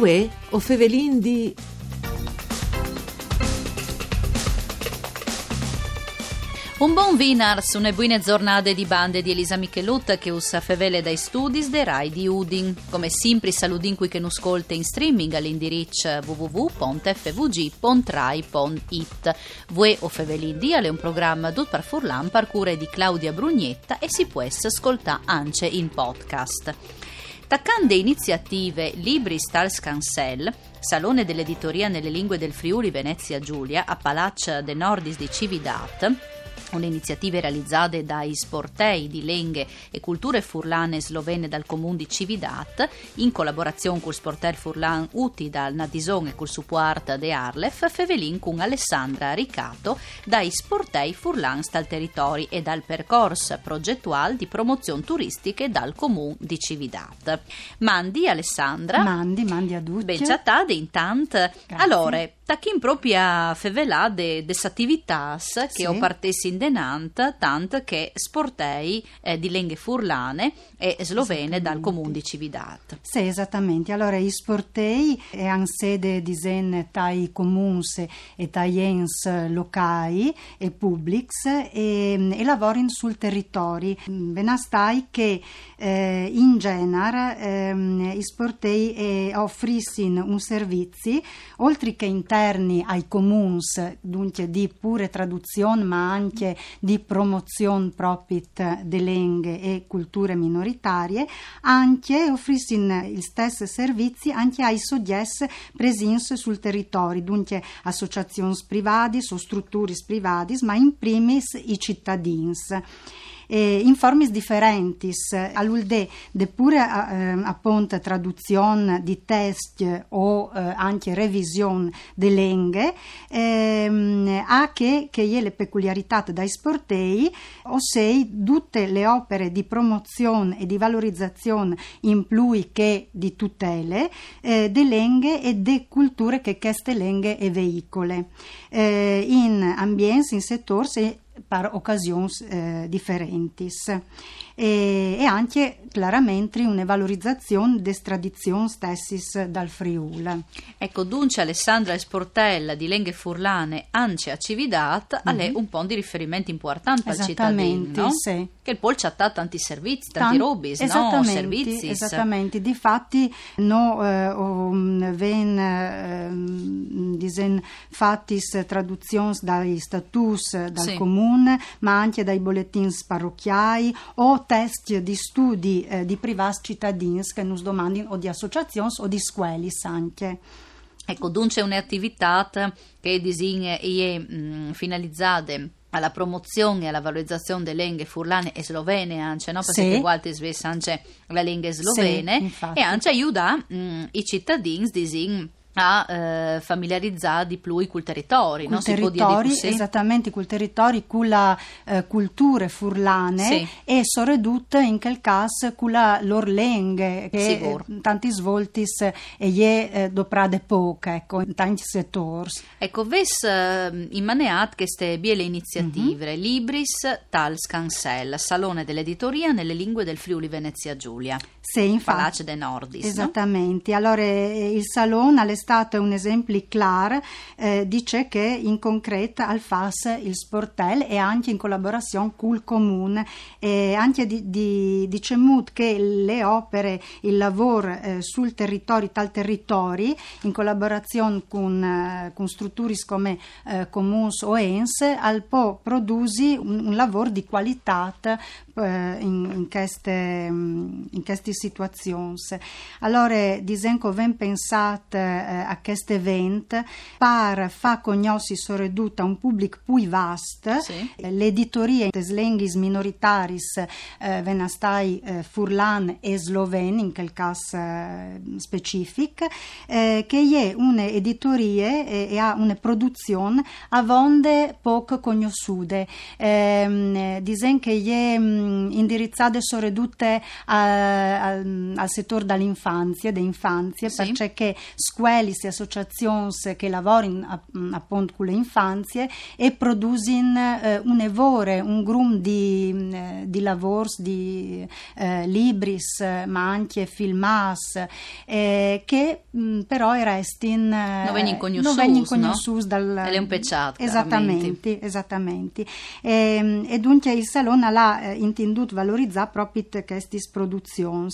Uè, o fevelin di... Un buon vinars, une buone giornate di bande di Elisa Michelut che usa fevele dai studi de Rai di Udin. Come sempre saludin qui che non ascolta in streaming all'indirizzo www.fvg.rai.it. Vue o fevelin è un programma tutto per Furlan per cura di Claudia Brugnetta e si può ascoltare anche in podcast. Taccande iniziative Libri Stars Cancel, Salone dell'editoria nelle lingue del Friuli Venezia Giulia a Palaccia de Nordis di Cividat, un'iniziativa realizzata dai sportei di Lenghe e culture furlane slovene dal comune di Cividat, in collaborazione col sportel furlan uti dal Nadison e col supporto de Arlef, fevelin con Alessandra Ricato dai sportei furlan dal territorio e dal percorso progettuale di promozione turistiche dal comune di Cividat. Mandi Alessandra. Mandi, mandi a tutti. Ben chattade intanto. Allora, tachin proprio fevelà de, des attività che Sì. ho partessi in denant, tant che sportei eh, di lenghe furlane e slovene dal comune di Cividat. Sì, esattamente. Allora, i sportei hanno sede di Zen tai comuns e tai ens locali e publics e, e lavorano sul territorio. Benastai che eh, in genere ehm, i sportei eh, offriscono un servizio, oltre che interni ai comuns, dunque di pure traduzione, ma anche di promozione propit delle lingue e culture minoritarie, anche offriscono il stesso servizi anche ai soggetti presenti sul territorio, dunque associazioni private strutture private, ma in primis i cittadini eh, in forme differenti, all'ULDE de pure eh, appunto traduzione di test o eh, anche revisione delle lingue, ehm, ha che, che è le peculiarità dai sportei, ossia tutte le opere di promozione e di valorizzazione in plui che di tutele eh, delle lingue e de culture che queste lingue e veicole. Eh, in ambienti, in settori per occasioni eh, differenti e, e anche chiaramente una valorizzazione delle tradizioni stesse dal Friuli. Ecco, dunque Alessandra Esportella di Lenghe Furlane, Ance a Cividat, a lei un po' di riferimento importante al cittadino. Esattamente, no? sì. Che il Pol ci ha dato tanti servizi, tanti Tan- robis, no? esattamente, Servizi. Esattamente, difatti no, eh, mh, ven ehm, disen fattis traduzioni dai status eh, dal Sì. comune, ma anche dai bollettini parrocchiai o test di studi eh, di privati cittadini che nos domandino o di associazioni o di scuole anche. Ecco, dunque un'attività che disigna e è mh, finalizzata alla promozione e alla valorizzazione delle lingue furlane e slovene anche, no? Perché Sì. volte svessa anche le lingue slovene Sì, e anche aiuta mh, i cittadini disign a eh, familiarizzare di più col territorio, no? Col Si dire territori, così? esattamente, col territorio, con la eh, culture furlane Sì. e soprattutto in quel caso con la loro lingue che Sicuro. eh, tanti svolti e è eh, doprade poche, ecco, in tanti settori. Ecco, ves eh, in maneat queste biele iniziative, Mhm. Libris Tals Cancel, Salone dell'editoria nelle lingue del Friuli Venezia Giulia, Sì, infatti. Palace de Nordis, no? Esattamente, allora eh, il Salone è stato un esempio chiaro, eh, dice che in concreto al FAS il sportel e anche in collaborazione col comune, e anche di, di, dice Mut che le opere, il lavoro eh, sul territorio, tal territori, in collaborazione con, eh, con strutture come eh, Comuns o ENS, al po' produsi un, un lavoro di qualità in, queste, mm, in queste situazioni. Allora, disenco ben pensato eh, a questo evento per far conoscere soprattutto a un pubblico più vasto Sì. eh, l'editoria des lenghis minoritaris eh, venastai eh, furlan e sloveni, in quel caso eh, specifico, eh, che è un'editoria e, e ha una produzione a vonde poco conosciute. Ehm, disen che è mm, indirizzate soprattutto al, al settore dell'infanzia, dell'infanzia, Sì. perché scuole e associazioni che lavorano app- appunto con le infanzie e producono eh, un evore, un grum di, eh, di lavori, di eh, libris, eh, ma anche filmas, eh, che mh, però restano Non vengono conosciuti, no? dal... È un peccato, Esattamente, esattamente. E, e dunque il Salone ha eh, intenduto valorizzare proprio queste produzioni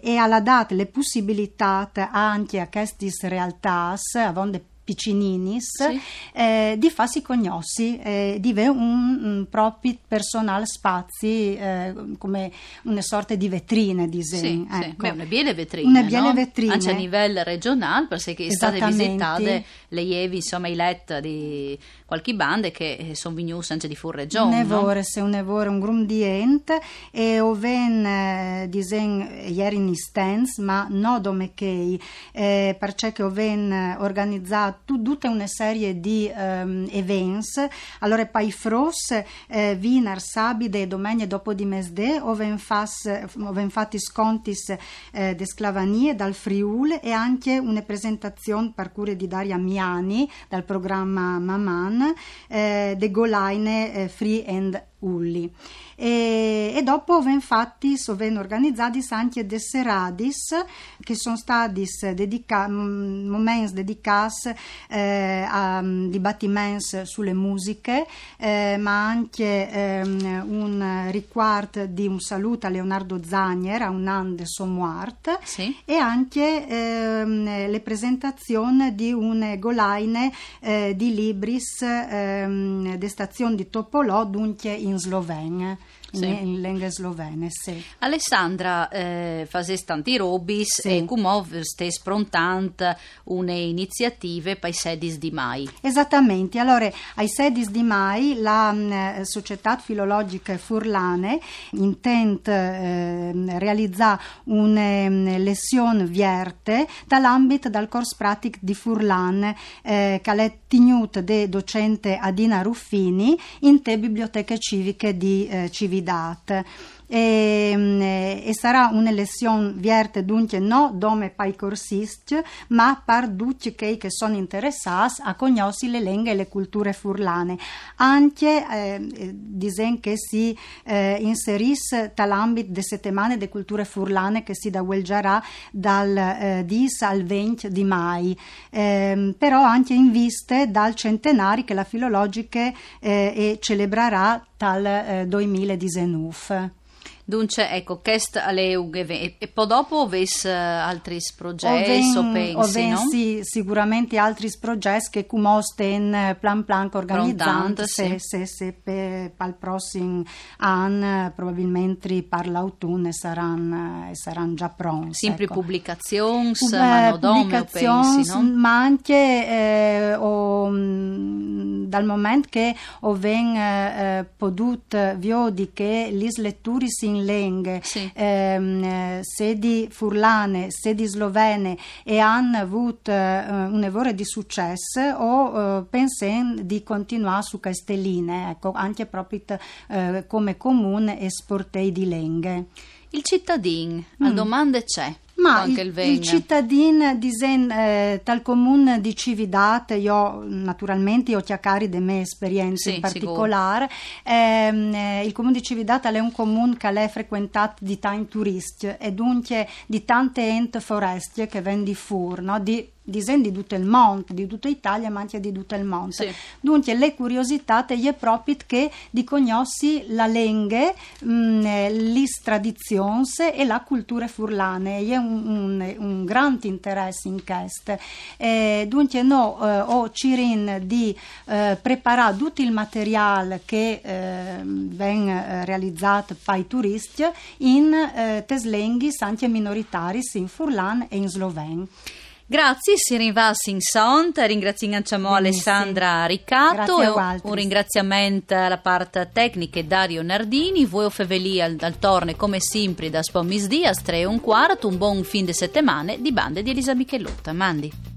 e ha dato le possibilità anche a queste realtà, avendo piccininis, Sì. eh, di farsi conosci, eh, di avere un, un proprio personale spazio eh, come una sorta di vetrine, di Sì, zen, sì. ecco. Beh, una biele vetrine, Una biele no? vetrine. Anche a livello regionale, perché state visitate le Ievi, insomma, i let di qualche bande che eh, sono venuti anche di fuori regione, Un no? evore, se un evore, un grum di ent e o ven eh, disen ieri in stands, ma no domechei, eh, perché che o ven eh, organizzato tu- tutta una serie di ehm, events, allora poi fros eh, vinar sabide domegne dopo di mesde o ven fas o ven fatti scontis eh, de sclavanie dal Friul e anche una presentazione per cure di Daria Miani dal programma Maman eh, de Golaine eh, Free and Ulli. E, e dopo ven fatti, so ven organizzati anche de seradis che sono stati dedica- m- momenti dedicati eh, a mm, dibattimenti sulle musiche, eh, ma anche ehm, un riguardo di un saluto a Leonardo Zagner, a un anno de suo muart, Sì. e anche ehm, le presentazioni di un golaine eh, di libris ehm, de stazione di Topolò dunque in in Slovenija Sì. in, in lingue slovene sì. Alessandra eh, fase tanti robis Sì. e come stai sprontant une iniziative per i sedis di mai. Esattamente, allora ai 16 di mai la mh, Società Filologica Furlane intende eh, realizzare una mh, lezione vierte dall'ambito del corso pratico di Furlan eh, che è tenuto da docente Adina Ruffini in te biblioteche civiche di eh, Cividat. E, mh, e sarà una lezione vierte dunque non dome pai corsisti ma per tutti quelli che sono interessati a conoscere le lingue e le culture furlane. Anche eh, dicono che si eh, inserisce nell'ambito delle settimane delle culture furlane che si da Guelgiarà dal eh, 10 al 20 di mai. Ehm, però anche in viste dal centenario che la filologica eh, celebrerà dal eh, 2019 Dunque, ecco, quest alle ughe e, poi dopo ves eh, altri progetti o pensi, oven no? sì, sicuramente altri progetti che come sten plan plan organizzando se, se, se per il prossimo anno probabilmente per l'autunno saranno, eh, saranno già pronti Sempre ecco. pubblicazioni, Pub- o pubblicazioni, pensi, no? ma anche eh, o, mh, dal momento che ho ven eh, potuto vedi che le letture in lingue Sì. ehm, eh, sedi furlane, sedi slovene e hanno avuto eh, un evore di successo o eh, pensano di continuare su Castelline, ecco, anche proprio eh, come comune esportei di lingue. Il cittadino, la Mm. domanda c'è. Ma il, il il cittadino disen, eh, tal comune di Cividat, io naturalmente ho chiacchieri delle mie esperienze Sì, in particolare, ehm, eh, il comune di Cividat è un comune che è frequentato di tanti turisti e dunque di tante ente foreste che vengono di fuori, no? di, disen di tutto il mondo, di tutta Italia ma anche di tutto il mondo. Sì. Dunque le curiosità è proprio che di conosci la mh, eh, le tradizioni e la cultura furlane. È un, un, un grande interesse in questo. Eh, dunque no, eh, ho cirin di eh, preparare tutto il materiale che eh, viene realizzato dai turisti in eh, teslenghi anche minoritari in furlan e in sloven. Grazie, si rinvas in sont, ringraziamo Benissimo. Alessandra Riccato e un ringraziamento alla parte tecnica di Dario Nardini, voi Feveli al, al torne come sempre da Spommis Dias, 3 e un quarto, un buon fin di settimana di bande di Elisa Michellotta. Mandi.